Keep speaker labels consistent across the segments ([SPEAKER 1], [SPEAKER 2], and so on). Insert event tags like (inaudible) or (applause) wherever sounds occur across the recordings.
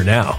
[SPEAKER 1] now.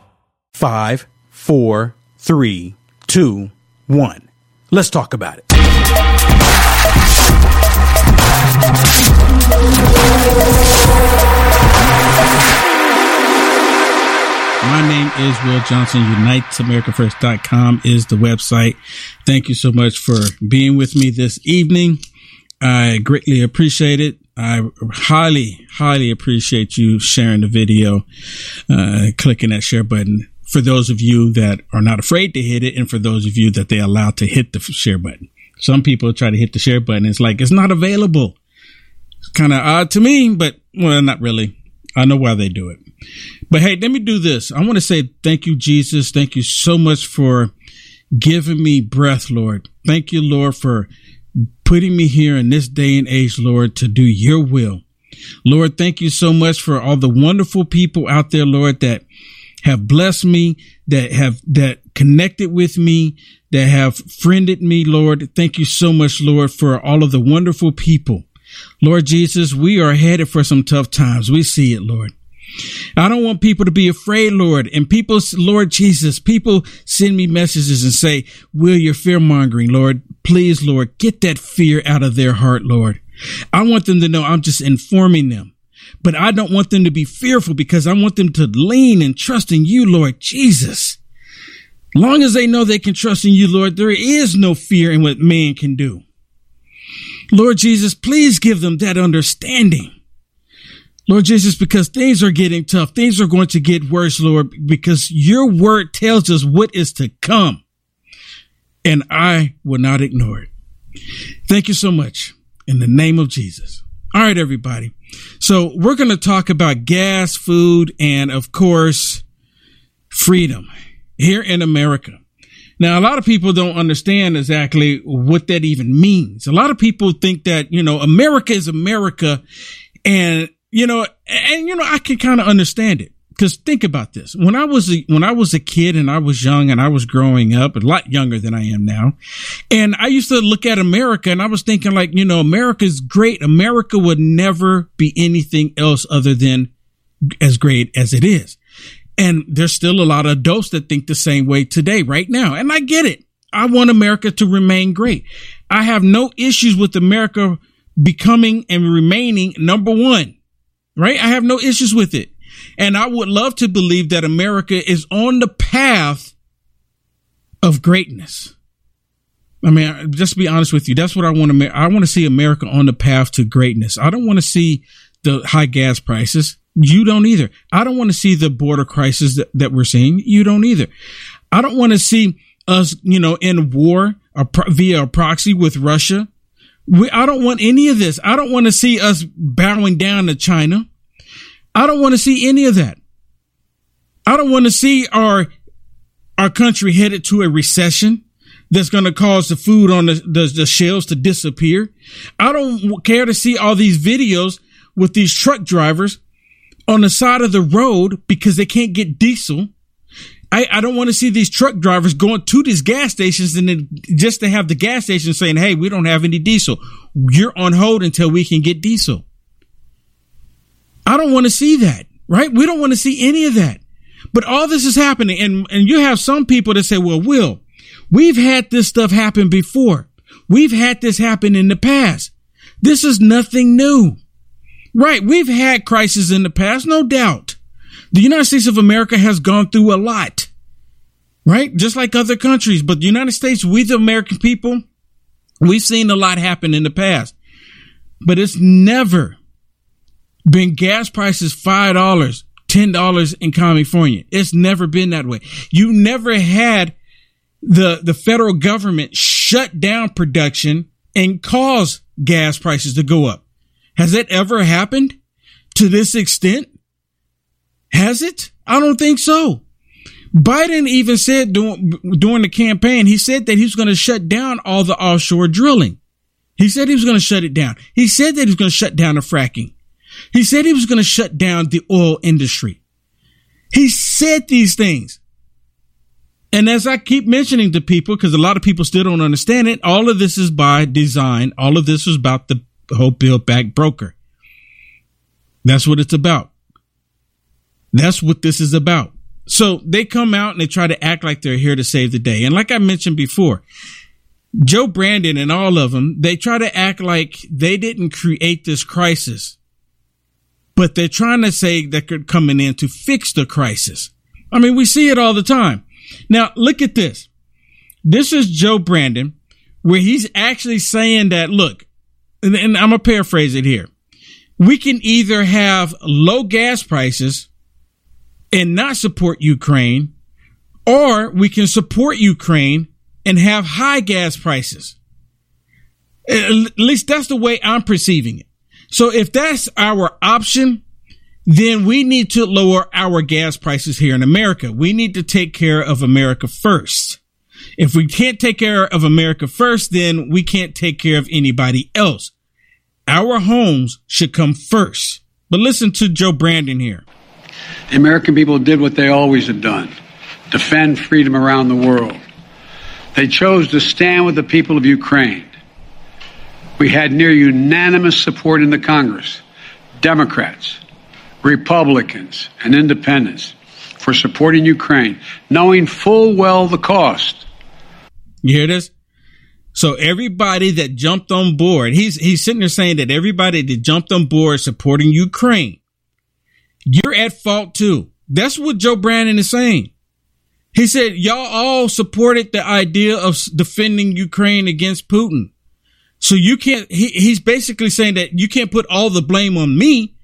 [SPEAKER 2] Five, four, three, two, one. Let's talk about it. My name is Will Johnson. UnitesAmericaFirst.com is the website. Thank you so much for being with me this evening. I greatly appreciate it. I highly, highly appreciate you sharing the video, uh, clicking that share button. For those of you that are not afraid to hit it, and for those of you that they allow to hit the share button. Some people try to hit the share button. It's like, it's not available. It's kind of odd to me, but well, not really. I know why they do it. But hey, let me do this. I want to say thank you, Jesus. Thank you so much for giving me breath, Lord. Thank you, Lord, for putting me here in this day and age, Lord, to do your will. Lord, thank you so much for all the wonderful people out there, Lord, that have blessed me, that have, that connected with me, that have friended me, Lord. Thank you so much, Lord, for all of the wonderful people. Lord Jesus, we are headed for some tough times. We see it, Lord. I don't want people to be afraid, Lord. And people, Lord Jesus, people send me messages and say, Will, you're fear mongering, Lord. Please, Lord, get that fear out of their heart, Lord. I want them to know I'm just informing them. But I don't want them to be fearful because I want them to lean and trust in you, Lord Jesus. Long as they know they can trust in you, Lord, there is no fear in what man can do. Lord Jesus, please give them that understanding. Lord Jesus, because things are getting tough. Things are going to get worse, Lord, because your word tells us what is to come. And I will not ignore it. Thank you so much in the name of Jesus. All right, everybody. So we're going to talk about gas, food, and of course, freedom here in America. Now, a lot of people don't understand exactly what that even means. A lot of people think that, you know, America is America and, you know, and, you know, I can kind of understand it. Cause think about this. When I was a, when I was a kid and I was young and I was growing up, a lot younger than I am now, and I used to look at America and I was thinking like, you know, America's great. America would never be anything else other than as great as it is. And there's still a lot of adults that think the same way today, right now. And I get it. I want America to remain great. I have no issues with America becoming and remaining number one, right? I have no issues with it. And I would love to believe that America is on the path of greatness. I mean, just be honest with you, that's what I want to. I want to see America on the path to greatness. I don't want to see the high gas prices. You don't either. I don't want to see the border crisis that, that we're seeing. You don't either. I don't want to see us, you know, in war via a proxy with Russia. We, I don't want any of this. I don't want to see us bowing down to China. I don't want to see any of that. I don't want to see our our country headed to a recession that's going to cause the food on the, the, the shelves to disappear. I don't care to see all these videos with these truck drivers on the side of the road because they can't get diesel. I, I don't want to see these truck drivers going to these gas stations and then just to have the gas station saying, Hey, we don't have any diesel. You're on hold until we can get diesel. I don't want to see that, right? We don't want to see any of that. But all this is happening and, and you have some people that say, well, Will, we've had this stuff happen before. We've had this happen in the past. This is nothing new. Right. We've had crises in the past, no doubt. The United States of America has gone through a lot. Right. Just like other countries. But the United States, we the American people, we've seen a lot happen in the past. But it's never been gas prices five dollars, ten dollars in California. It's never been that way. You never had the the federal government shut down production and cause gas prices to go up. Has that ever happened to this extent? Has it? I don't think so. Biden even said during, during the campaign, he said that he was going to shut down all the offshore drilling. He said he was going to shut it down. He said that he was going to shut down the fracking. He said he was going to shut down the oil industry. He said these things. And as I keep mentioning to people, because a lot of people still don't understand it, all of this is by design. All of this is about the whole Build Back broker. That's what it's about. That's what this is about. So they come out and they try to act like they're here to save the day. And like I mentioned before, Joe Brandon and all of them, they try to act like they didn't create this crisis but they're trying to say that they're coming in to fix the crisis. I mean, we see it all the time. Now, look at this. This is Joe Brandon, where he's actually saying that, look, and, and I'm going to paraphrase it here. We can either have low gas prices and not support Ukraine, or we can support Ukraine and have high gas prices. At least that's the way I'm perceiving it. So if that's our option, then we need to lower our gas prices here in America. We need to take care of America first. If we can't take care of America first, then we can't take care of anybody else. Our homes should come first. But listen to Joe Brandon here.
[SPEAKER 3] The American people did what they always have done defend freedom around the world. They chose to stand with the people of Ukraine. We had near unanimous support in the Congress Democrats, Republicans, and independents for supporting Ukraine, knowing full well the cost.
[SPEAKER 2] You hear this? So everybody that jumped on board, he's he's sitting there saying that everybody that jumped on board supporting Ukraine, you're at fault too. That's what Joe Brandon is saying. He said y'all all supported the idea of defending Ukraine against Putin. So you can't, he, he's basically saying that you can't put all the blame on me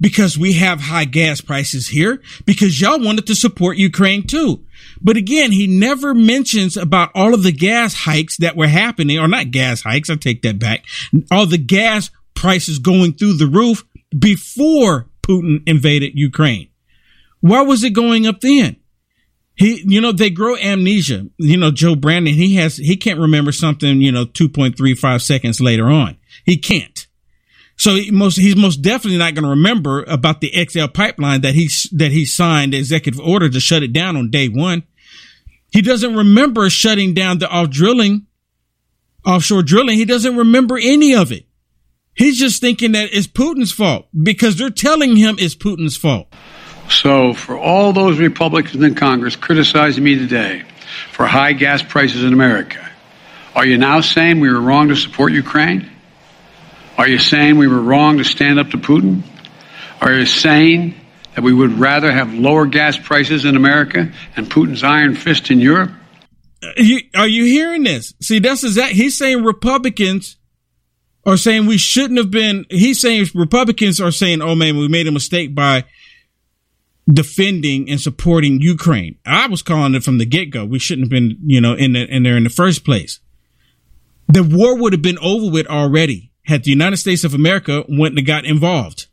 [SPEAKER 2] because we have high gas prices here because y'all wanted to support Ukraine too. But again, he never mentions about all of the gas hikes that were happening, or not gas hikes. I take that back. All the gas prices going through the roof before Putin invaded Ukraine. Why was it going up then? He, you know, they grow amnesia. You know, Joe Brandon, he has, he can't remember something, you know, 2.35 seconds later on. He can't. So he most, he's most definitely not going to remember about the XL pipeline that he, that he signed executive order to shut it down on day one. He doesn't remember shutting down the off drilling, offshore drilling. He doesn't remember any of it. He's just thinking that it's Putin's fault because they're telling him it's Putin's fault.
[SPEAKER 3] So, for all those Republicans in Congress criticizing me today for high gas prices in America, are you now saying we were wrong to support Ukraine? Are you saying we were wrong to stand up to Putin? Are you saying that we would rather have lower gas prices in America and Putin's iron fist in Europe?
[SPEAKER 2] Uh, you, are you hearing this? See, that's exactly, he's saying Republicans are saying we shouldn't have been, he's saying Republicans are saying, oh man, we made a mistake by defending and supporting Ukraine. I was calling it from the get go. We shouldn't have been, you know, in, the, in there in the first place. The war would have been over with already had the United States of America went and got involved.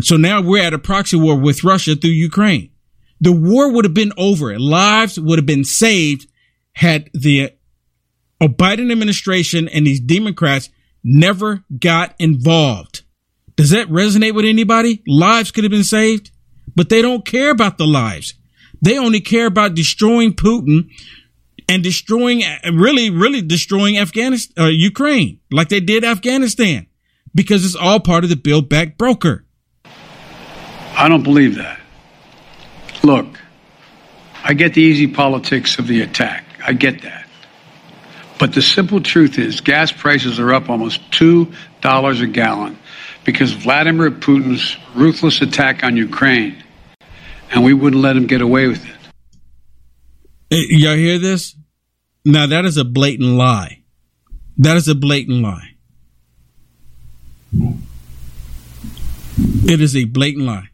[SPEAKER 2] So now we're at a proxy war with Russia through Ukraine. The war would have been over. Lives would have been saved had the Biden administration and these Democrats never got involved. Does that resonate with anybody? Lives could have been saved, but they don't care about the lives. They only care about destroying Putin and destroying, really, really destroying Afghanistan, uh, Ukraine, like they did Afghanistan, because it's all part of the Build Back broker.
[SPEAKER 3] I don't believe that. Look, I get the easy politics of the attack. I get that. But the simple truth is, gas prices are up almost $2 a gallon because Vladimir Putin's ruthless attack on Ukraine, and we wouldn't let him get away with it.
[SPEAKER 2] Y'all hear this? Now that is a blatant lie. That is a blatant lie. It is a blatant lie.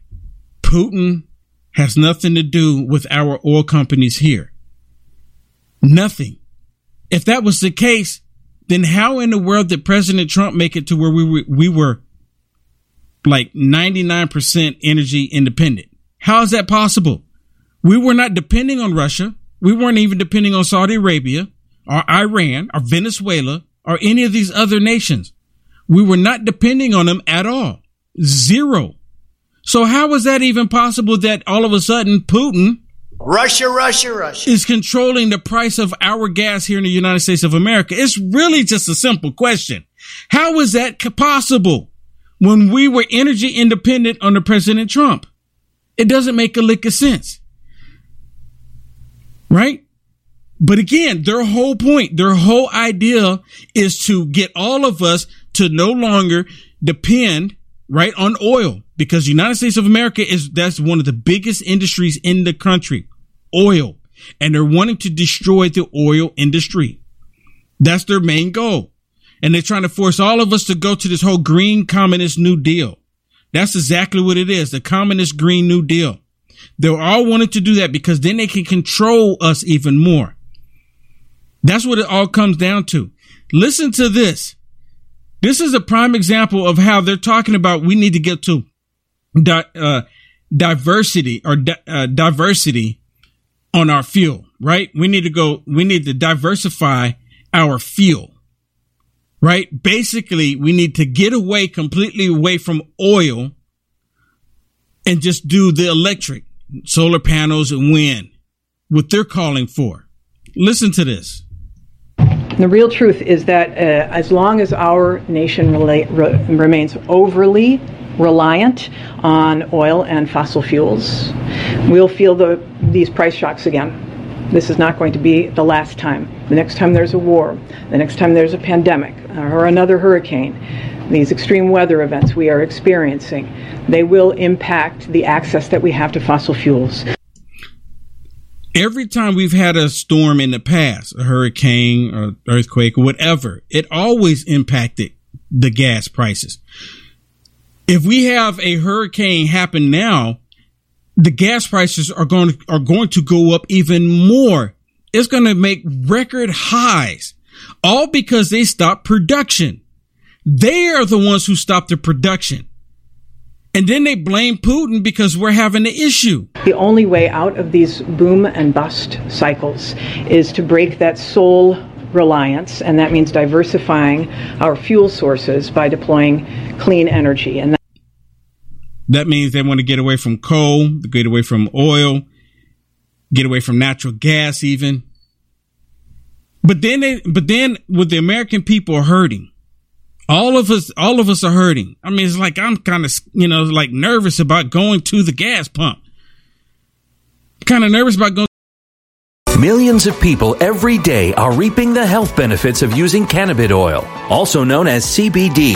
[SPEAKER 2] Putin has nothing to do with our oil companies here. Nothing. If that was the case, then how in the world did President Trump make it to where we were, we were like 99% energy independent? How is that possible? We were not depending on Russia. We weren't even depending on Saudi Arabia or Iran or Venezuela or any of these other nations. We were not depending on them at all. Zero. So how was that even possible that all of a sudden Putin
[SPEAKER 4] Russia, Russia, Russia
[SPEAKER 2] is controlling the price of our gas here in the United States of America? It's really just a simple question. How is that possible when we were energy independent under President Trump? It doesn't make a lick of sense right? But again, their whole point, their whole idea is to get all of us to no longer depend, right, on oil because the United States of America is, that's one of the biggest industries in the country, oil. And they're wanting to destroy the oil industry. That's their main goal. And they're trying to force all of us to go to this whole green communist new deal. That's exactly what it is. The communist green new deal. They're all wanted to do that because then they can control us even more. That's what it all comes down to. Listen to this. This is a prime example of how they're talking about we need to get to di- uh, diversity or di- uh, diversity on our fuel, right? We need to go, we need to diversify our fuel. Right? Basically, we need to get away completely away from oil and just do the electric, solar panels and wind, what they're calling for. Listen to this.
[SPEAKER 5] The real truth is that uh, as long as our nation rela- re- remains overly reliant on oil and fossil fuels, we'll feel the, these price shocks again. This is not going to be the last time. The next time there's a war, the next time there's a pandemic or another hurricane, these extreme weather events we are experiencing, they will impact the access that we have to fossil fuels.
[SPEAKER 2] Every time we've had a storm in the past, a hurricane or earthquake or whatever, it always impacted the gas prices. If we have a hurricane happen now, the gas prices are going to, are going to go up even more. It's going to make record highs, all because they stopped production. They are the ones who stopped the production. And then they blame Putin because we're having an issue.
[SPEAKER 5] The only way out of these boom and bust cycles is to break that sole reliance, and that means diversifying our fuel sources by deploying clean energy. And
[SPEAKER 2] that means they want to get away from coal, get away from oil, get away from natural gas, even. But then they, but then with the American people hurting. All of us, all of us are hurting. I mean, it's like I'm kind of, you know, like nervous about going to the gas pump. Kind of nervous about going.
[SPEAKER 6] Millions of people every day are reaping the health benefits of using cannabis oil, also known as CBD.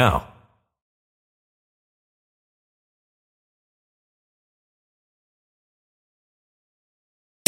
[SPEAKER 1] now.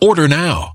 [SPEAKER 7] Order now.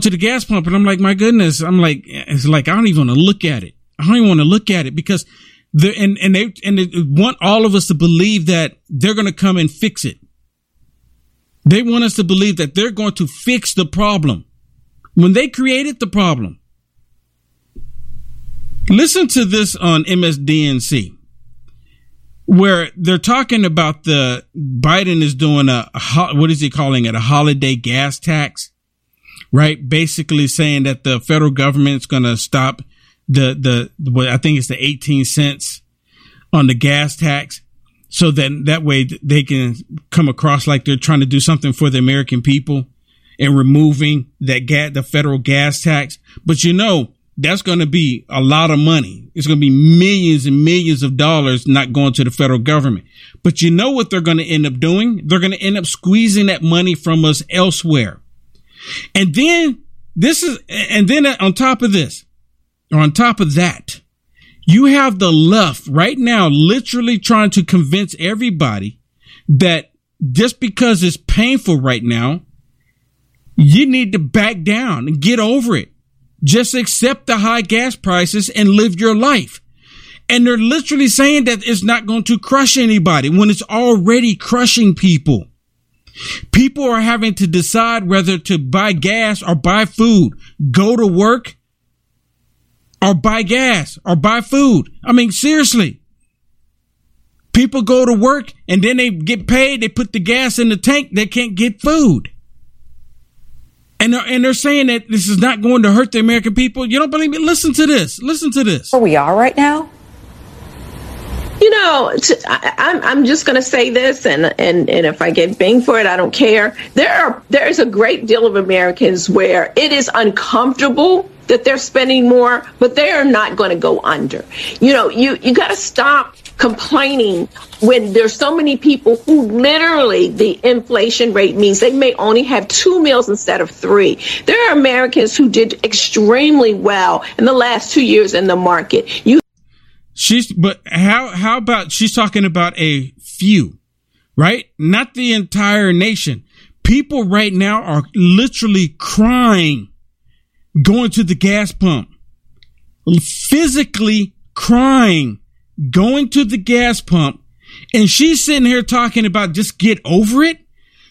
[SPEAKER 2] To the gas pump, and I'm like, my goodness, I'm like, it's like I don't even want to look at it. I don't even want to look at it because the and and they and they want all of us to believe that they're going to come and fix it. They want us to believe that they're going to fix the problem when they created the problem. Listen to this on MSDNC where they're talking about the Biden is doing a, a what is he calling it? A holiday gas tax, right? Basically saying that the federal government's going to stop the, the, what I think it's the 18 cents on the gas tax. So that that way they can come across like they're trying to do something for the American people and removing that gas, the federal gas tax. But you know, that's going to be a lot of money. It's going to be millions and millions of dollars not going to the federal government. But you know what they're going to end up doing? They're going to end up squeezing that money from us elsewhere. And then this is, and then on top of this, or on top of that, you have the left right now literally trying to convince everybody that just because it's painful right now, you need to back down and get over it. Just accept the high gas prices and live your life. And they're literally saying that it's not going to crush anybody when it's already crushing people. People are having to decide whether to buy gas or buy food, go to work or buy gas or buy food. I mean, seriously. People go to work and then they get paid. They put the gas in the tank. They can't get food. And they're, and they're saying that this is not going to hurt the American people. You don't believe me? Listen to this. Listen to this.
[SPEAKER 8] Where we are right now?
[SPEAKER 9] You know, I, I'm I'm just going to say this, and and and if I get bang for it, I don't care. There are there is a great deal of Americans where it is uncomfortable that they're spending more, but they are not going to go under. You know, you you got to stop complaining when there's so many people who literally the inflation rate means they may only have two meals instead of three. There are Americans who did extremely well in the last two years in the market. You
[SPEAKER 2] She's but how how about she's talking about a few, right? Not the entire nation. People right now are literally crying going to the gas pump, physically crying going to the gas pump and she's sitting here talking about just get over it.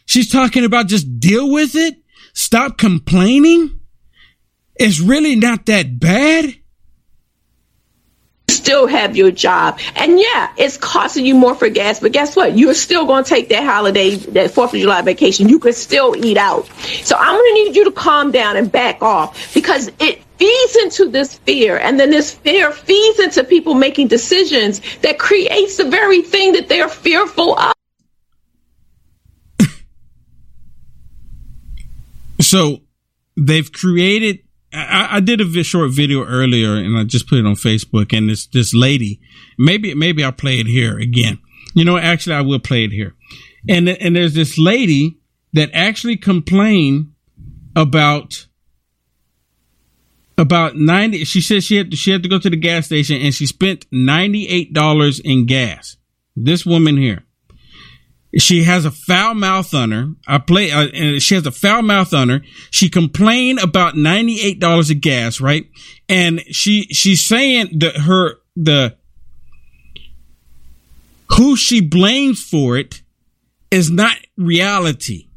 [SPEAKER 2] She's talking about just deal with it. Stop complaining. It's really not that bad.
[SPEAKER 9] Still have your job. And yeah, it's costing you more for gas, but guess what? You're still going to take that holiday, that 4th of July vacation. You can still eat out. So I'm going to need you to calm down and back off because it feeds into this fear and then this fear feeds into people making decisions that creates the very thing that they're fearful of (laughs)
[SPEAKER 2] so they've created I, I, did a short video earlier and I just put it on Facebook and this this lady maybe maybe I'll play it here again. You know, actually I will play it here. And and there's this lady that actually complained about about 90 she said she had to, she had to go to the gas station and she spent $98 in gas this woman here she has a foul mouth on her. I play uh, she has a foul mouth on her. She complained about $98 of gas right? And she she's saying that her the who she blames for it is not reality.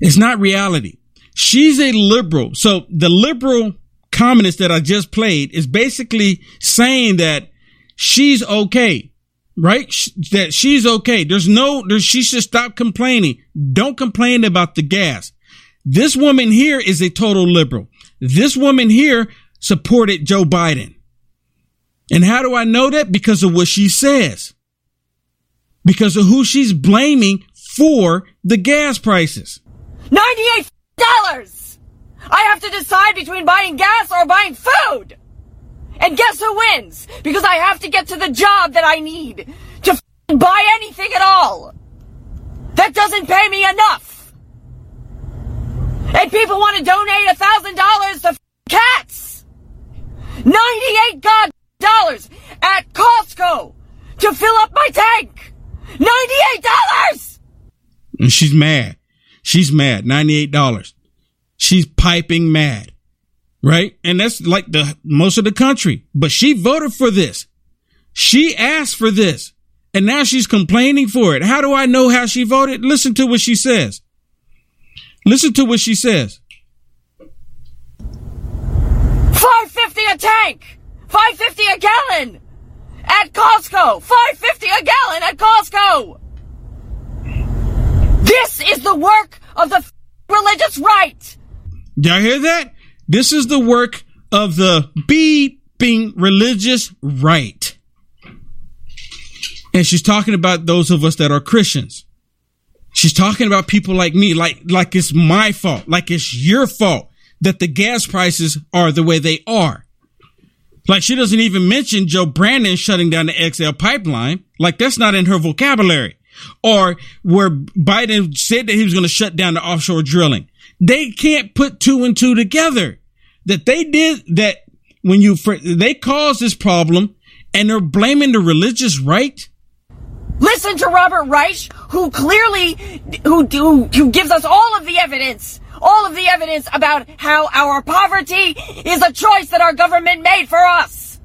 [SPEAKER 2] It's not reality. She's a liberal. So the liberal communist that I just played is basically saying that she's okay, right? That she's okay. There's no, there's, she should stop complaining. Don't complain about the gas. This woman here is a total liberal. This woman here supported Joe Biden. And how do I know that? Because of what she says. Because of who she's blaming for the gas prices.
[SPEAKER 10] 98 dollars! I have to decide between buying gas or buying food! And guess who wins? Because I have to get to the job that I need to buy anything at all! That doesn't pay me enough! And people want to donate a thousand dollars to cats! 98 god dollars at Costco to fill up my tank! 98 dollars!
[SPEAKER 2] And she's mad. She's mad. $98. She's piping mad. Right? And that's like the most of the country. But she voted for this. She asked for this. and now she's complaining for it. How do I know how she voted? Listen to what she says. Listen to what she says.
[SPEAKER 10] 550 a tank! 550 a gallon! At Costco! 550 a gallon at Costco! This is the work of the religious right!
[SPEAKER 2] Y'all hear that? This is the work of the beeping religious right. And she's talking about those of us that are Christians. She's talking about people like me, like, like it's my fault, like it's your fault that the gas prices are the way they are. Like she doesn't even mention Joe Brandon shutting down the XL pipeline. Like that's not in her vocabulary. Or where Biden said that he was going to shut down the offshore drilling. They can't put two and two together. That they did that when you, they caused this problem and they're blaming the religious right.
[SPEAKER 10] Listen to Robert Reich, who clearly, who, who, who gives us all of the evidence all of the evidence about how our poverty is a choice that our government made for us.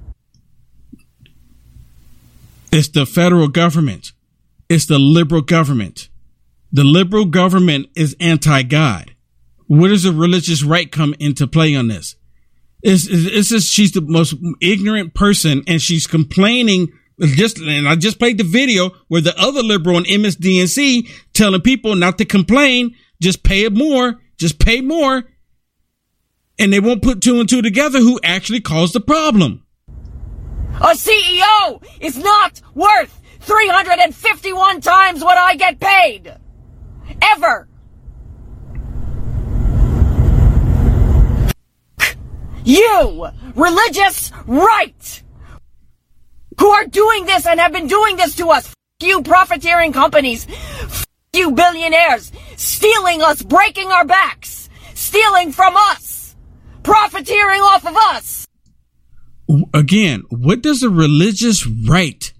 [SPEAKER 2] It's the federal government. It's the liberal government. The liberal government is anti God. Where does the religious right come into play on this? It's, it's just she's the most ignorant person and she's complaining just and I just played the video where the other liberal on MSDNC telling people not to complain, just pay it more just pay more and they won't put two and two together who actually caused the problem.
[SPEAKER 10] A CEO is not worth 351 times what I get paid. Ever. You, religious right, who are doing this and have been doing this to us. You profiteering companies you billionaires stealing us, breaking our backs, stealing from us, profiteering off of us.
[SPEAKER 2] Again, what does a religious right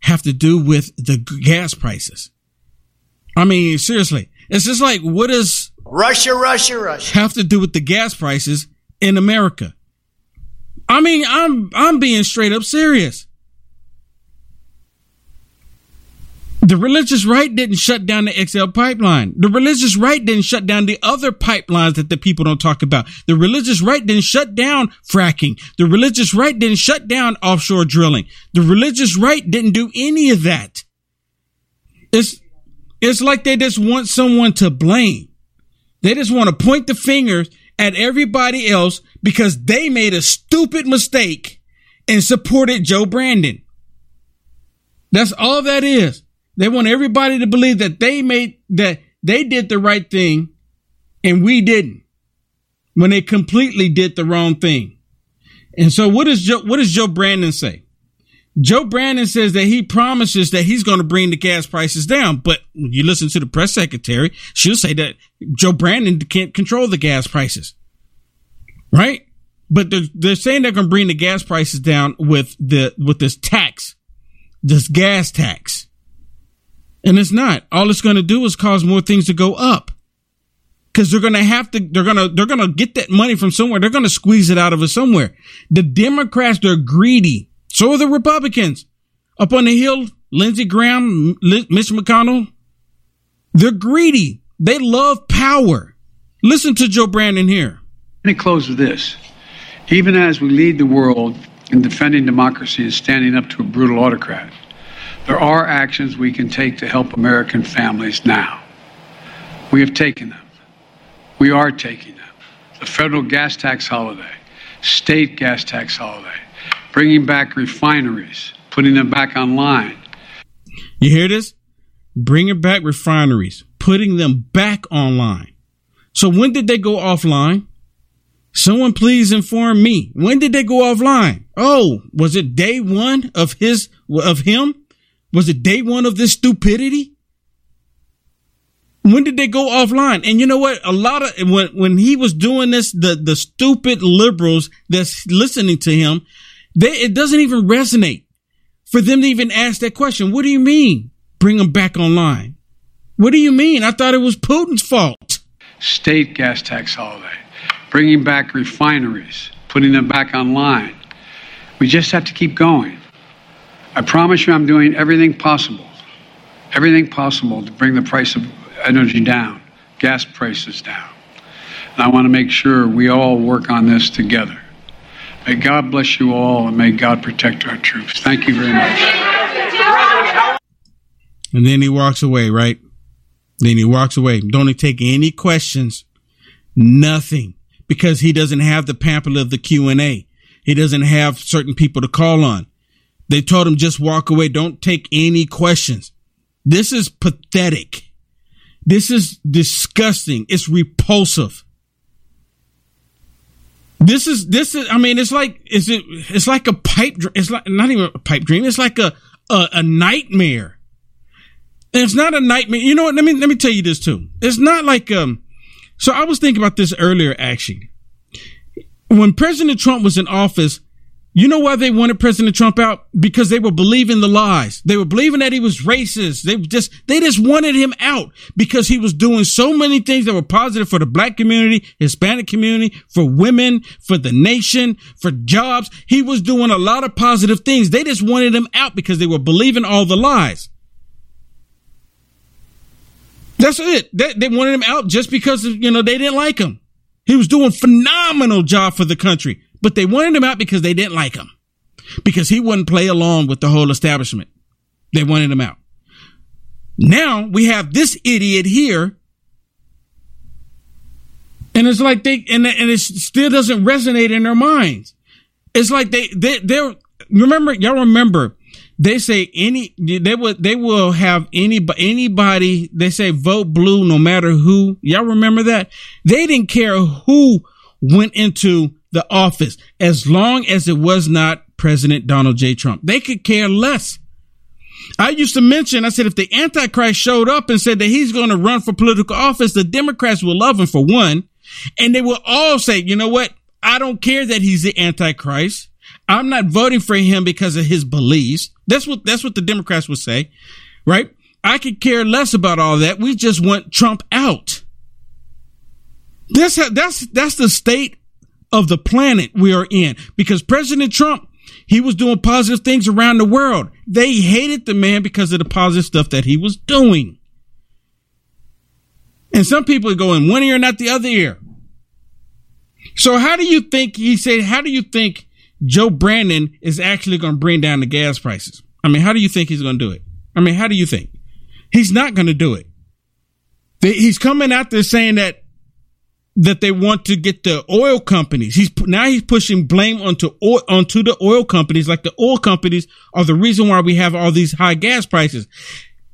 [SPEAKER 2] have to do with the gas prices? I mean, seriously, it's just like, what does
[SPEAKER 4] Russia, Russia, Russia
[SPEAKER 2] have to do with the gas prices in America? I mean, I'm, I'm being straight up serious. The religious right didn't shut down the XL pipeline. The religious right didn't shut down the other pipelines that the people don't talk about. The religious right didn't shut down fracking. The religious right didn't shut down offshore drilling. The religious right didn't do any of that. It's, it's like they just want someone to blame. They just want to point the fingers at everybody else because they made a stupid mistake and supported Joe Brandon. That's all that is. They want everybody to believe that they made that they did the right thing and we didn't when they completely did the wrong thing. And so what does Joe, what does Joe Brandon say? Joe Brandon says that he promises that he's going to bring the gas prices down. But when you listen to the press secretary, she'll say that Joe Brandon can't control the gas prices. Right? But they're, they're saying they're going to bring the gas prices down with the, with this tax, this gas tax. And it's not. All it's going to do is cause more things to go up. Cause they're going to have to, they're going to, they're going to get that money from somewhere. They're going to squeeze it out of us somewhere. The Democrats, they're greedy. So are the Republicans. Up on the Hill, Lindsey Graham, Mitch McConnell, they're greedy. They love power. Listen to Joe Brandon here.
[SPEAKER 3] Let me close with this. Even as we lead the world in defending democracy and standing up to a brutal autocrat, there are actions we can take to help American families now. We have taken them. We are taking them. The federal gas tax holiday, state gas tax holiday, bringing back refineries, putting them back online.
[SPEAKER 2] You hear this? Bringing back refineries, putting them back online. So when did they go offline? Someone please inform me. When did they go offline? Oh, was it day one of his, of him? Was it day one of this stupidity? When did they go offline? And you know what? A lot of when when he was doing this, the the stupid liberals that's listening to him, they it doesn't even resonate for them to even ask that question. What do you mean? Bring them back online. What do you mean? I thought it was Putin's fault.
[SPEAKER 3] State gas tax holiday, bringing back refineries, putting them back online. We just have to keep going. I promise you I'm doing everything possible, everything possible to bring the price of energy down, gas prices down. And I want to make sure we all work on this together. May God bless you all and may God protect our troops. Thank you very much.
[SPEAKER 2] And then he walks away, right? Then he walks away. Don't take any questions. Nothing. Because he doesn't have the pamphlet of the Q&A. He doesn't have certain people to call on. They told him just walk away. Don't take any questions. This is pathetic. This is disgusting. It's repulsive. This is this is. I mean, it's like is it? It's like a pipe. It's like not even a pipe dream. It's like a a, a nightmare. And it's not a nightmare. You know what? Let me let me tell you this too. It's not like um. So I was thinking about this earlier. Actually, when President Trump was in office, you know why they wanted President Trump out? Because they were believing the lies. They were believing that he was racist. They just, they just wanted him out because he was doing so many things that were positive for the black community, Hispanic community, for women, for the nation, for jobs. He was doing a lot of positive things. They just wanted him out because they were believing all the lies. That's it. They, they wanted him out just because, you know, they didn't like him. He was doing phenomenal job for the country. But they wanted him out because they didn't like him. Because he wouldn't play along with the whole establishment. They wanted him out. Now we have this idiot here. And it's like they, and, and it still doesn't resonate in their minds. It's like they, they, they're, remember, y'all remember, they say any, they will, they will have any, anybody, they say vote blue no matter who. Y'all remember that? They didn't care who went into the office as long as it was not President Donald J. Trump. They could care less. I used to mention, I said, if the Antichrist showed up and said that he's going to run for political office, the Democrats will love him for one. And they will all say, you know what? I don't care that he's the Antichrist. I'm not voting for him because of his beliefs. That's what, that's what the Democrats would say, right? I could care less about all that. We just want Trump out. That's, that's, that's the state of the planet we are in because President Trump, he was doing positive things around the world. They hated the man because of the positive stuff that he was doing. And some people are going one ear, not the other ear. So how do you think, he said, how do you think Joe Brandon is actually going to bring down the gas prices? I mean, how do you think he's going to do it? I mean, how do you think? He's not going to do it. He's coming out there saying that that they want to get the oil companies. He's now he's pushing blame onto oil, onto the oil companies, like the oil companies are the reason why we have all these high gas prices.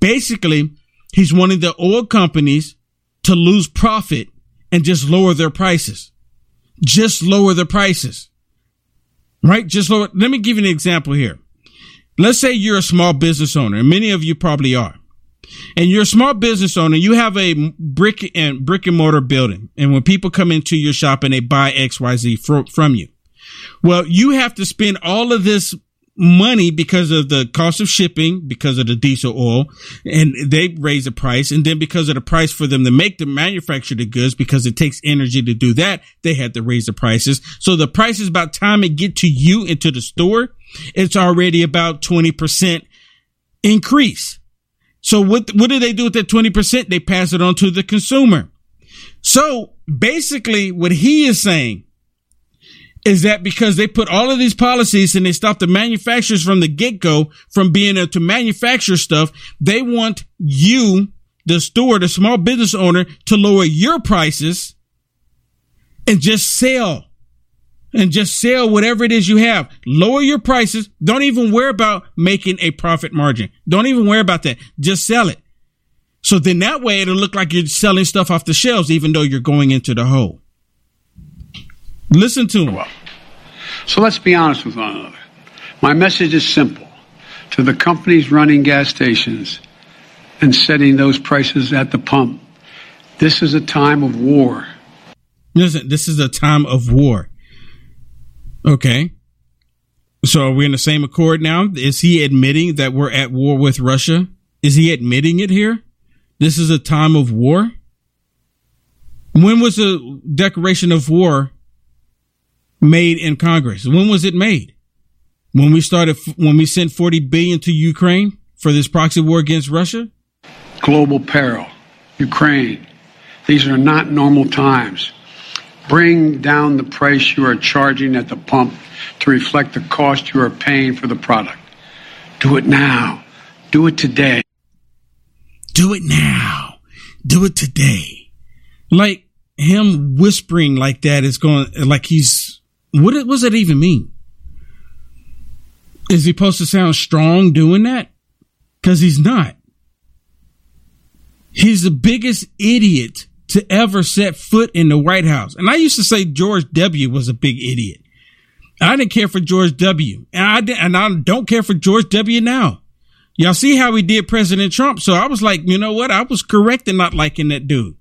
[SPEAKER 2] Basically, he's wanting the oil companies to lose profit and just lower their prices. Just lower the prices. Right? Just lower. Let me give you an example here. Let's say you're a small business owner, and many of you probably are and you're a small business owner, you have a brick and brick and mortar building. And when people come into your shop and they buy XYZ fr- from you, well, you have to spend all of this money because of the cost of shipping, because of the diesel oil, and they raise the price. And then because of the price for them to make the manufacture the goods, because it takes energy to do that, they had to raise the prices. So the prices by the time it get to you into the store, it's already about 20% increase. So what, what do they do with that 20%? They pass it on to the consumer. So basically what he is saying is that because they put all of these policies and they stop the manufacturers from the get go from being able to manufacture stuff, they want you, the store, the small business owner to lower your prices and just sell and just sell whatever it is you have. Lower your prices. Don't even worry about making a profit margin. Don't even worry about that. Just sell it. So then that way it'll look like you're selling stuff off the shelves, even though you're going into the hole. Listen to him.
[SPEAKER 3] So let's be honest with one another. My message is simple to the companies running gas stations and setting those prices at the pump. This is a time of war.
[SPEAKER 2] Listen, this is a time of war. Okay. So are we in the same accord now? Is he admitting that we're at war with Russia? Is he admitting it here? This is a time of war? When was the declaration of war made in Congress? When was it made? when we started, when we sent 40 billion to Ukraine for this proxy war against Russia?
[SPEAKER 3] Global peril, Ukraine. These are not normal times. Bring down the price you are charging at the pump to reflect the cost you are paying for the product. Do it now. Do it today.
[SPEAKER 2] Do it now. Do it today. Like him whispering like that is going, like he's, what, what does that even mean? Is he supposed to sound strong doing that? Cause he's not. He's the biggest idiot to ever set foot in the White House. And I used to say George W. was a big idiot. I didn't care for George W. And I, did, and I don't care for George W. now. Y'all see how he did President Trump. So I was like, you know what? I was correct in not liking that dude.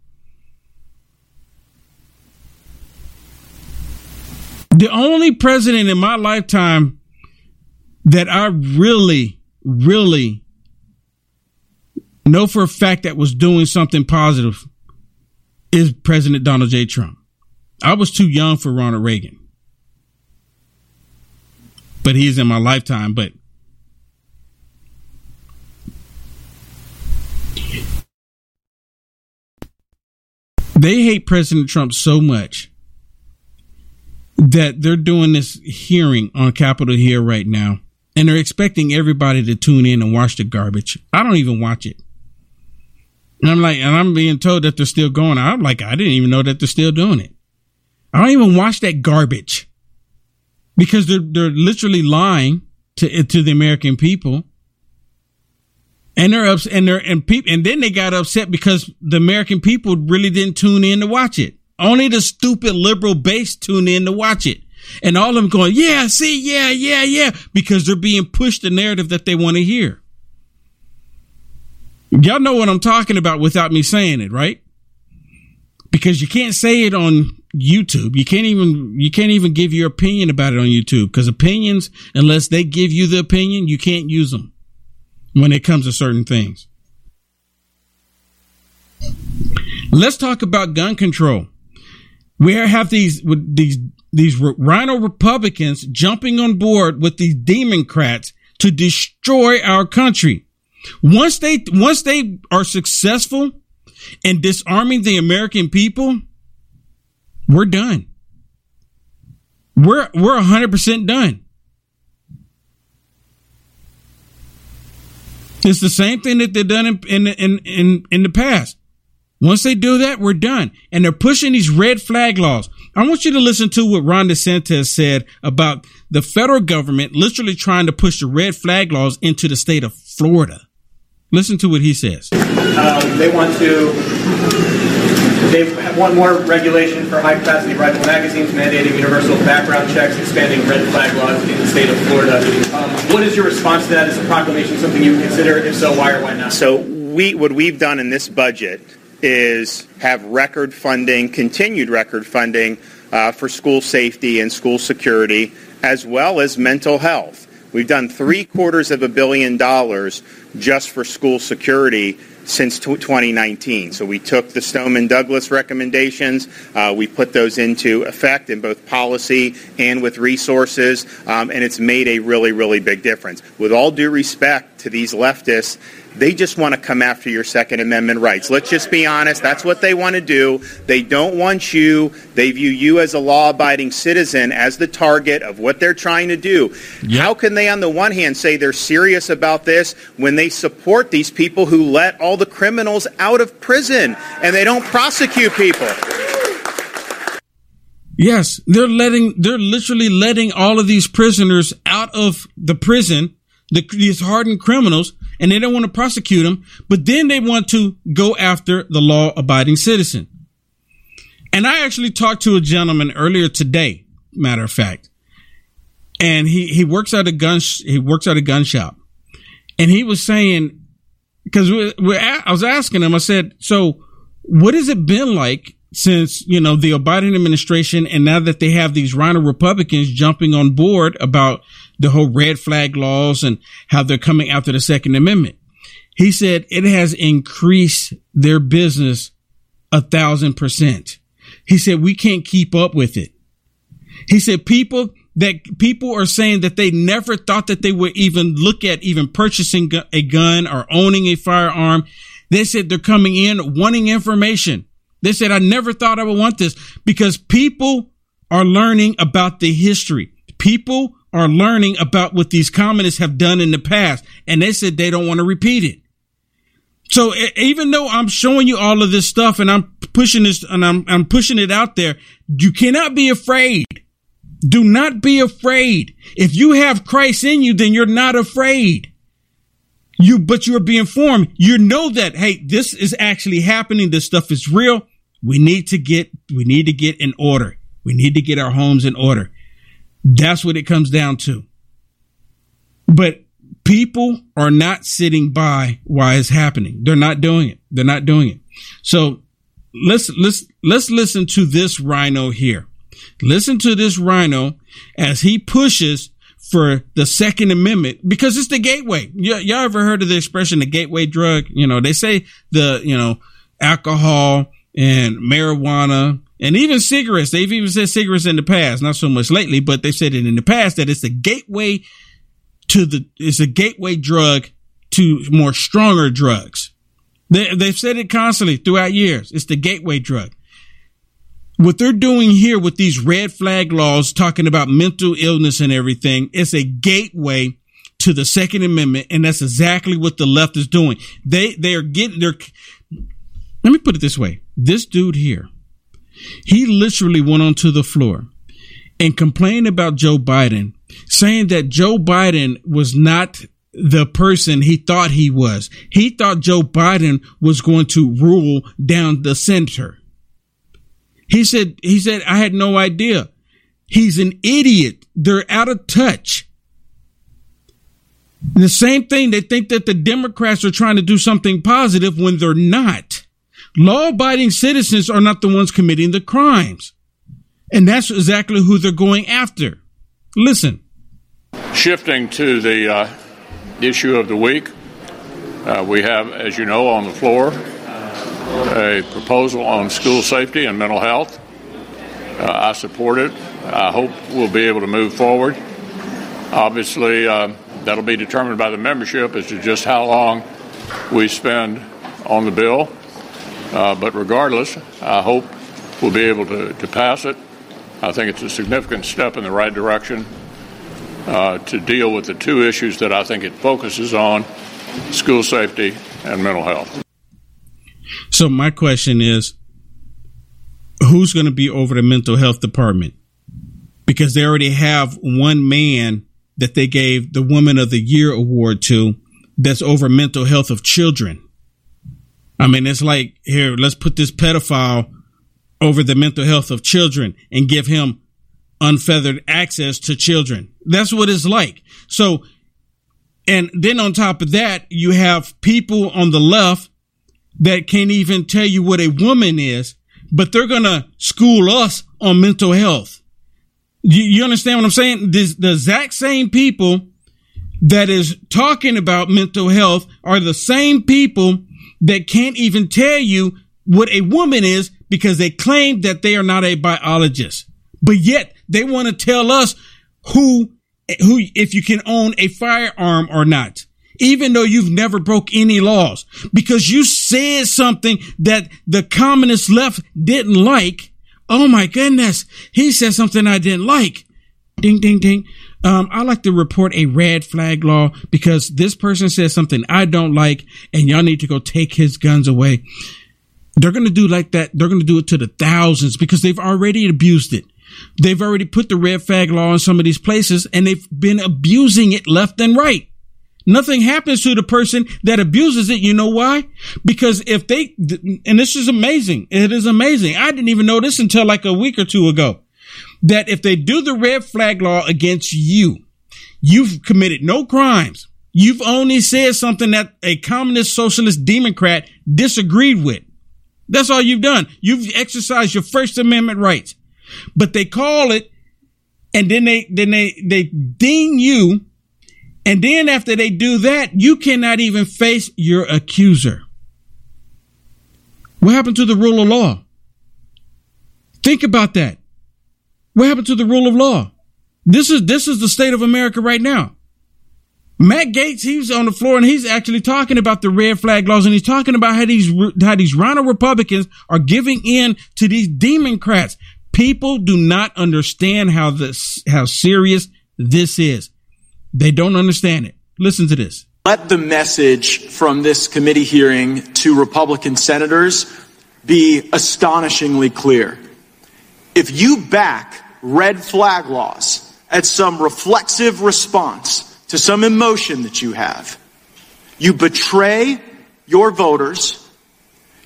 [SPEAKER 2] The only president in my lifetime that I really, really know for a fact that was doing something positive is President Donald J. Trump. I was too young for Ronald Reagan. But he's in my lifetime. But they hate President Trump so much that they're doing this hearing on Capitol Hill right now. And they're expecting everybody to tune in and watch the garbage. I don't even watch it. And I'm like, and I'm being told that they're still going. I'm like, I didn't even know that they're still doing it. I don't even watch that garbage because they're they're literally lying to to the American people. And they're upset, and they're and people, and then they got upset because the American people really didn't tune in to watch it. Only the stupid liberal base tune in to watch it, and all of them going, "Yeah, see, yeah, yeah, yeah," because they're being pushed the narrative that they want to hear. Y'all know what I'm talking about without me saying it, right? Because you can't say it on YouTube. You can't even you can't even give your opinion about it on YouTube because opinions, unless they give you the opinion, you can't use them when it comes to certain things. Let's talk about gun control. We have these these these RINO Republicans jumping on board with these Democrats to destroy our country. Once they, once they are successful in disarming the American people, we're done. We're, we're hundred percent done. It's the same thing that they've done in, in, in, in, in the past. Once they do that, we're done. And they're pushing these red flag laws. I want you to listen to what Ron DeSantis said about the federal government literally trying to push the red flag laws into the state of Florida. Listen to what he says.
[SPEAKER 8] Um, they want to. They want more regulation for high capacity rifle magazines, mandating universal background checks, expanding red flag laws in the state of Florida. Um, what is your response to that? Is a proclamation something you consider? If so, why or why not?
[SPEAKER 11] So, we what we've done in this budget is have record funding, continued record funding uh, for school safety and school security, as well as mental health. We've done three quarters of a billion dollars just for school security since 2019. So we took the Stoneman Douglas recommendations, uh, we put those into effect in both policy and with resources, um, and it's made a really, really big difference. With all due respect to these leftists, they just want to come after your Second Amendment rights. Let's just be honest. That's what they want to do. They don't want you. They view you as a law abiding citizen as the target of what they're trying to do. Yep. How can they, on the one hand, say they're serious about this when they support these people who let all the criminals out of prison and they don't prosecute people?
[SPEAKER 2] Yes, they're letting, they're literally letting all of these prisoners out of the prison, the, these hardened criminals, and they don't want to prosecute them, but then they want to go after the law abiding citizen. And I actually talked to a gentleman earlier today, matter of fact, and he, he works at a gun, he works at a gun shop and he was saying, cause we, we, I was asking him, I said, so what has it been like since, you know, the Biden administration and now that they have these RINO Republicans jumping on board about the whole red flag laws and how they're coming after the Second Amendment. He said it has increased their business a thousand percent. He said we can't keep up with it. He said people that people are saying that they never thought that they would even look at even purchasing a gun or owning a firearm. They said they're coming in wanting information. They said, I never thought I would want this because people are learning about the history. People are learning about what these communists have done in the past. And they said they don't want to repeat it. So even though I'm showing you all of this stuff and I'm pushing this and I'm, I'm pushing it out there, you cannot be afraid. Do not be afraid. If you have Christ in you, then you're not afraid. You, but you're being informed. You know that, hey, this is actually happening. This stuff is real. We need to get, we need to get in order. We need to get our homes in order. That's what it comes down to. But people are not sitting by while it's happening. They're not doing it. They're not doing it. So let's, let's, let's listen to this RINO here. Listen to this RINO as he pushes for the Second Amendment because it's the gateway. Y- y'all ever heard of the expression the gateway drug? You know, they say the, you know, alcohol and marijuana and even cigarettes. They've even said cigarettes in the past, not so much lately, but they said it in the past that it's the gateway to the, it's a gateway drug to more stronger drugs. They, they've said it constantly throughout years. It's the gateway drug what they're doing here with these red flag laws talking about mental illness and everything it's a gateway to the second amendment and that's exactly what the left is doing they they are getting their let me put it this way this dude here he literally went onto the floor and complained about joe biden saying that joe biden was not the person he thought he was he thought joe biden was going to rule down the center he said, he said, I had no idea. He's an idiot. They're out of touch. The same thing, they think that the Democrats are trying to do something positive when they're not. Law abiding citizens are not the ones committing the crimes. And that's exactly who they're going after. Listen.
[SPEAKER 12] Shifting to the uh, issue of the week, uh, we have, as you know, on the floor a proposal on school safety and mental health. Uh, I support it. I hope we'll be able to move forward. Obviously, uh, that'll be determined by the membership as to just how long we spend on the bill. Uh, but regardless, I hope we'll be able to, to pass it. I think it's a significant step in the right direction uh, to deal with the two issues that I think it focuses on school safety and mental health.
[SPEAKER 2] So my question is, who's going to be over the mental health department? Because they already have one man that they gave the Woman of the Year award to that's over mental health of children. I mean, it's like, here, let's put this pedophile over the mental health of children and give him unfeathered access to children. That's what it's like. So, and then on top of that, you have people on the left that can't even tell you what a woman is, but they're going to school us on mental health. You, you understand what I'm saying? This, the exact same people that is talking about mental health are the same people that can't even tell you what a woman is because they claim that they are not a biologist. But yet they want to tell us who, who, if you can own a firearm or not even though you've never broke any laws because you said something that the communist left didn't like. Oh my goodness. He said something I didn't like. Ding, ding, ding. Um, I like to report a red flag law because this person says something I don't like and y'all need to go take his guns away. They're going to do like that. They're going to do it to the thousands because they've already abused it. They've already put the red flag law in some of these places and they've been abusing it left and right. Nothing happens to the person that abuses it. You know why? Because if they, and this is amazing. It is amazing. I didn't even know this until like a week or two ago. That if they do the red flag law against you, you've committed no crimes. You've only said something that a communist socialist democrat disagreed with. That's all you've done. You've exercised your first amendment rights, but they call it and then they, then they, they ding you and then after they do that, you cannot even face your accuser. What happened to the rule of law? Think about that. What happened to the rule of law? This is this is the state of America right now. Matt Gaetz, he's on the floor and he's actually talking about the red flag laws and he's talking about how these how these RINO Republicans are giving in to these Democrats. People do not understand how this how serious this is. They don't understand it. Listen to this.
[SPEAKER 13] Let the message from this committee hearing to Republican senators be astonishingly clear. If you back red flag laws as some reflexive response to some emotion that you have, you betray your voters,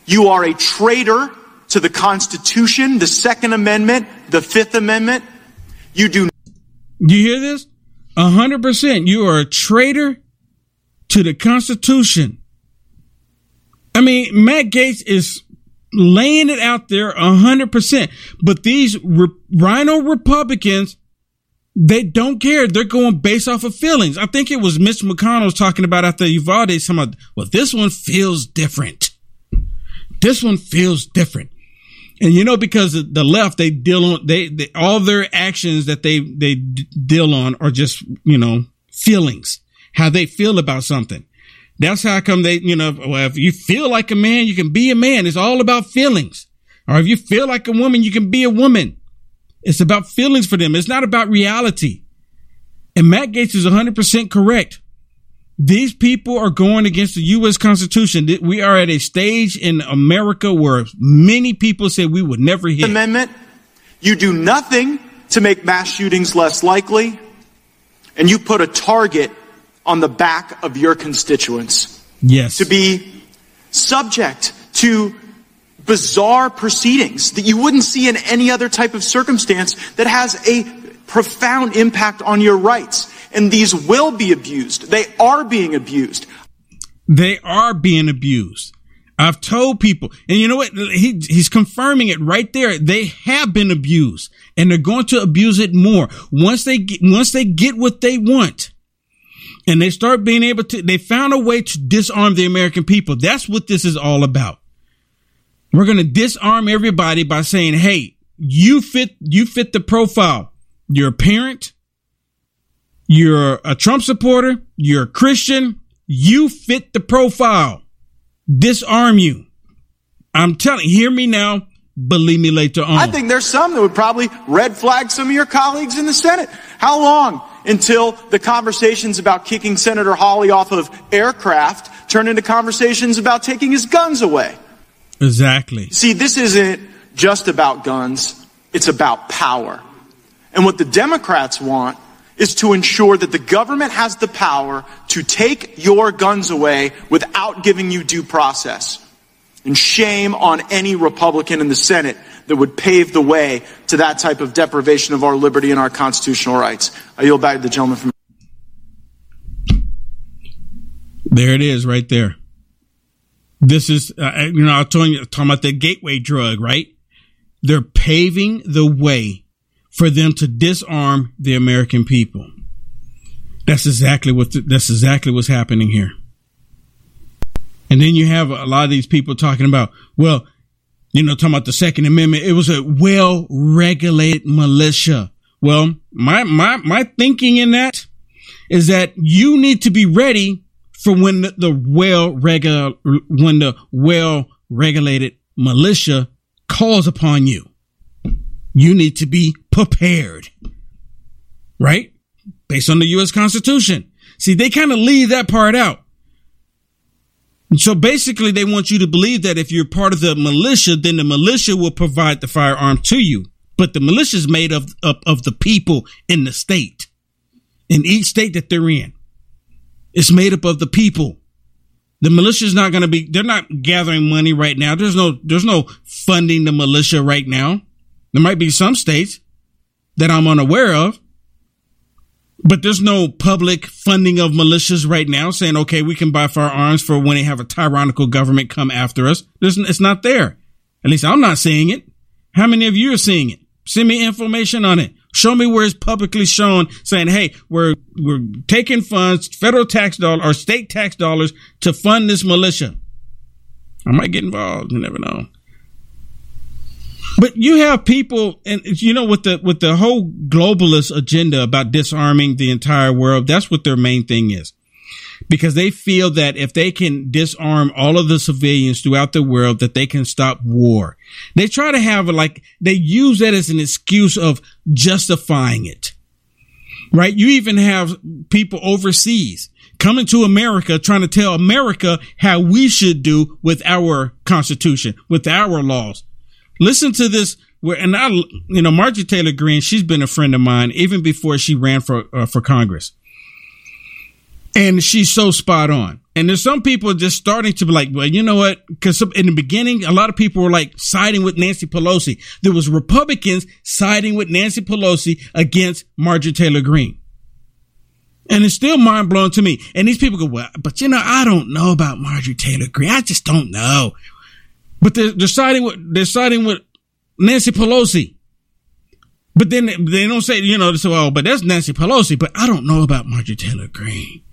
[SPEAKER 13] you are a traitor to the Constitution, the Second Amendment, the Fifth Amendment. You do.
[SPEAKER 2] Do you hear this? A hundred percent. You are a traitor to the Constitution. I mean, Matt Gaetz is laying it out there a hundred percent. But these re- RINO Republicans, they don't care. They're going based off of feelings. I think it was Mitch McConnell talking about after Uvalde, some of, well, this one feels different. This one feels different. And you know, because the left, they deal on, they, they all their actions that they, they deal on are just, you know, feelings, how they feel about something. That's how come they, you know, well, if you feel like a man, you can be a man. It's all about feelings. Or if you feel like a woman, you can be a woman. It's about feelings for them. It's not about reality. And Matt Gaetz is 100% correct. These people are going against the U.S. Constitution. We are at a stage in America where many people say we would never hit.
[SPEAKER 13] Amendment. You do nothing to make mass shootings less likely, and you put a target on the back of your constituents.
[SPEAKER 2] Yes.
[SPEAKER 13] To be subject to bizarre proceedings that you wouldn't see in any other type of circumstance that has a profound impact on your rights. And these will be abused. They are being abused.
[SPEAKER 2] They are being abused. I've told people, and you know what? He, he's confirming it right there. They have been abused and they're going to abuse it more once they get, once they get what they want and they start being able to, they found a way to disarm the American people. That's what this is all about. We're going to disarm everybody by saying, Hey, you fit, you fit the profile. You're a parent. You're a Trump supporter. You're a Christian. You fit the profile. Disarm you. I'm telling, hear me now. Believe me later on.
[SPEAKER 13] I think there's some that would probably red flag some of your colleagues in the Senate. How long until the conversations about kicking Senator Hawley off of aircraft turn into conversations about taking his guns away?
[SPEAKER 2] Exactly.
[SPEAKER 13] See, this isn't just about guns. It's about power. And what the Democrats want is to ensure that the government has the power to take your guns away without giving you due process. And shame on any Republican in the Senate that would pave the way to that type of deprivation of our liberty and our constitutional rights. I yield back to the gentleman from.
[SPEAKER 2] There it is, right there. This is, uh, you know, I was talking, about the gateway drug, right? They're paving the way for them to disarm the American people. That's exactly what that's exactly what's happening here. And then you have a lot of these people talking about, well, you know, talking about the Second Amendment. It was a well regulated militia. Well, my my my thinking in that is that you need to be ready for when the, the well regular when the well regulated militia calls upon you. You need to be prepared. Right? Based on the US Constitution. See, they kind of leave that part out. So basically, they want you to believe that if you're part of the militia, then the militia will provide the firearm to you. But the militia is made of, of, of the people in the state, in each state that they're in. It's made up of the people. The militia is not going to be, they're not gathering money right now. There's no, there's no funding the militia right now. There might be some states that I'm unaware of, but there's no public funding of militias right now saying, okay, we can buy firearms for when they have a tyrannical government come after us. There's, it's not there. At least I'm not seeing it. How many of you are seeing it? Send me information on it. Show me where it's publicly shown saying, hey, we're, we're taking funds, federal tax dollars or state tax dollars to fund this militia. I might get involved. You never know. But you have people, and you know, with the with the whole globalist agenda about disarming the entire world, that's what their main thing is, because they feel that if they can disarm all of the civilians throughout the world, that they can stop war. They try to have like they use that as an excuse of justifying it, right? You even have people overseas coming to America trying to tell America how we should do with our constitution, with our laws. Listen to this. Where and I, you know, Marjorie Taylor Greene, she's been a friend of mine even before she ran for uh, for Congress, and she's so spot on. And there's some people just starting to be like, well, you know what? Because in the beginning, a lot of people were like siding with Nancy Pelosi. There was Republicans siding with Nancy Pelosi against Marjorie Taylor Greene. And it's still mind blowing to me. And these people go, well, but you know, I don't know about Marjorie Taylor Greene. I just don't know. But they're, they're siding with, they're siding with Nancy Pelosi. But then they don't say, you know, they say, oh, but that's Nancy Pelosi, but I don't know about Marjorie Taylor Greene.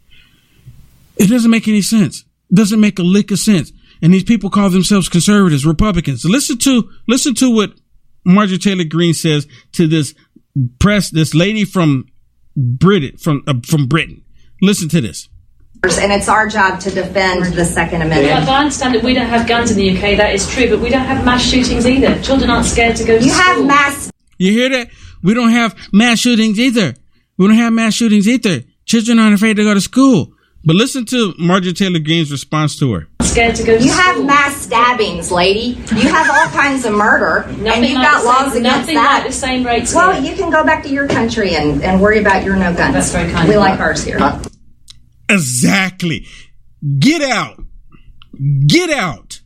[SPEAKER 2] It doesn't make any sense. It doesn't make a lick of sense. And these people call themselves conservatives, Republicans. Listen to, listen to what Marjorie Taylor Greene says to this press, this lady from Britain, from, uh, from Britain. Listen to this
[SPEAKER 14] and it's our job to defend the Second Amendment.
[SPEAKER 15] Yeah, I understand that we don't have guns in the UK. That is true, but we don't have mass shootings either. Children aren't scared to go to
[SPEAKER 14] you
[SPEAKER 15] school.
[SPEAKER 14] You have mass.
[SPEAKER 2] You hear that? We don't have mass shootings either. We don't have mass shootings either. Children aren't afraid to go to school. But listen to Marjorie Taylor Greene's response to her.
[SPEAKER 15] Scared to go to
[SPEAKER 14] You
[SPEAKER 15] school.
[SPEAKER 14] have mass stabbings, lady. You have all kinds of murder,
[SPEAKER 15] Nothing
[SPEAKER 14] and you've
[SPEAKER 15] like
[SPEAKER 14] got
[SPEAKER 15] the
[SPEAKER 14] laws
[SPEAKER 15] same,
[SPEAKER 14] against
[SPEAKER 15] nothing
[SPEAKER 14] that.
[SPEAKER 15] like the same rates.
[SPEAKER 14] well,
[SPEAKER 15] here.
[SPEAKER 14] you can go back to your country and, and worry about your no guns.
[SPEAKER 15] That's very kind
[SPEAKER 14] We
[SPEAKER 15] of you.
[SPEAKER 14] like ours here.
[SPEAKER 2] Uh, Exactly. Get out. Get out.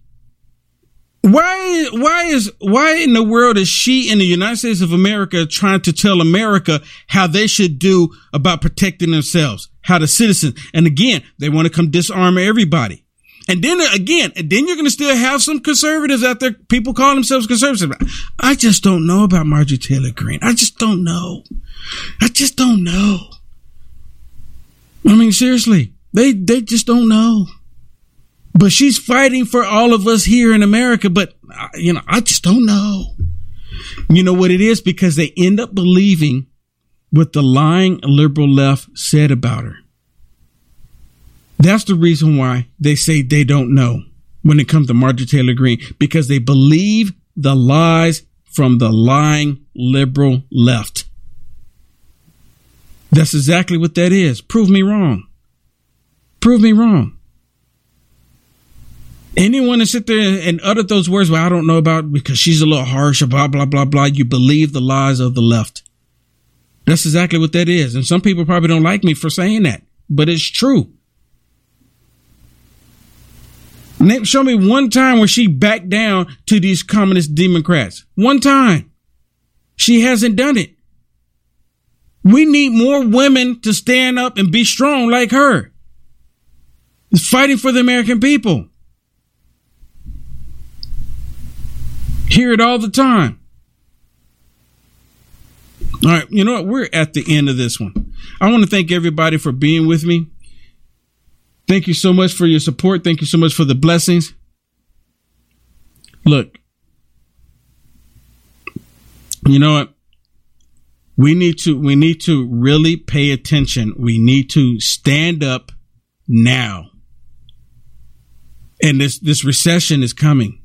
[SPEAKER 2] Why, why is, why in the world is she in the United States of America trying to tell America how they should do about protecting themselves? How the citizens, and again, they want to come disarm everybody. And then again, and then you're going to still have some conservatives out there, people call themselves conservatives. I just don't know about Marjorie Taylor Greene. I just don't know. I just don't know. I mean, seriously, they, they just don't know. But she's fighting for all of us here in America. But, uh, you know, I just don't know. You know what it is? Because they end up believing what the lying liberal left said about her. That's the reason why they say they don't know when it comes to Marjorie Taylor Greene, because they believe the lies from the lying liberal left. That's exactly what that is. Prove me wrong. Prove me wrong. Anyone that sit there and utter those words, well, I don't know about because she's a little harsh, blah, blah, blah, blah, you believe the lies of the left. That's exactly what that is. And some people probably don't like me for saying that, but it's true. Name, show me one time where she backed down to these communist Democrats. One time. She hasn't done it. We need more women to stand up and be strong like her. It's fighting for the American people. Hear it all the time. All right, you know what? We're at the end of this one. I want to thank everybody for being with me. Thank you so much for your support. Thank you so much for the blessings. Look, you know what? We need to we need to really pay attention. We need to stand up now. And this this recession is coming.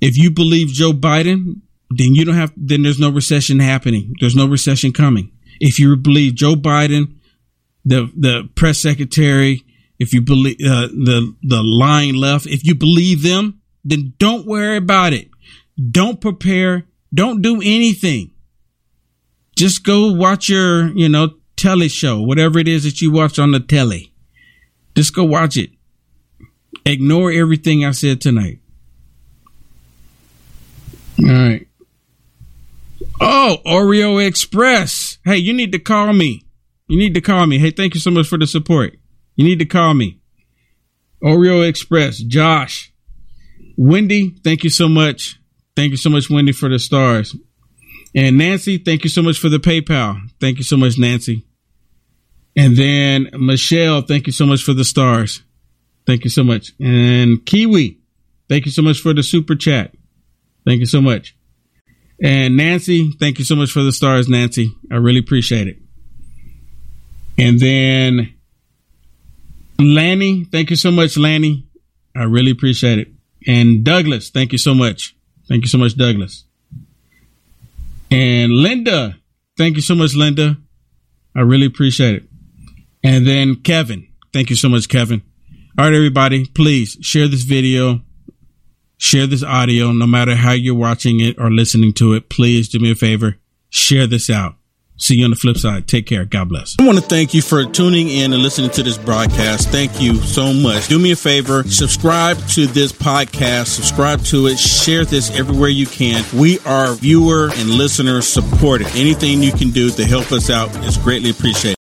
[SPEAKER 2] If you believe Joe Biden, then you don't have then there's no recession happening. There's no recession coming. If you believe Joe Biden, the the press secretary, if you believe uh, the the lying left, if you believe them, then don't worry about it. Don't prepare. Don't do anything. Just go watch your, you know, telly show, whatever it is that you watch on the telly. Just go watch it. Ignore everything I said tonight. All right. Oh, Oreo Express. Hey, you need to call me. You need to call me. Hey, thank you so much for the support. You need to call me. Oreo Express, Josh, Wendy, thank you so much. Thank you so much, Wendy, for the stars. And Nancy, thank you so much for the PayPal. Thank you so much, Nancy. And then Michelle, thank you so much for the stars. Thank you so much. And Kiwi, thank you so much for the super chat. Thank you so much. And Nancy, thank you so much for the stars, Nancy. I really appreciate it. And then Lanny, thank you so much, Lanny. I really appreciate it. And Douglas, thank you so much. Thank you so much, Douglas. And Linda, thank you so much, Linda. I really appreciate it. And then Kevin, thank you so much, Kevin. All right, everybody, please share this video, share this audio, no matter how you're watching it or listening to it. Please do me a favor, share this out. See you on the flip side. Take care. God bless. I want to thank you for tuning in and listening to this broadcast. Thank you so much. Do me a favor, subscribe to this podcast, subscribe to it, share this everywhere you can. We are viewer and listener supported. Anything you can do to help us out is greatly appreciated.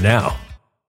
[SPEAKER 1] now.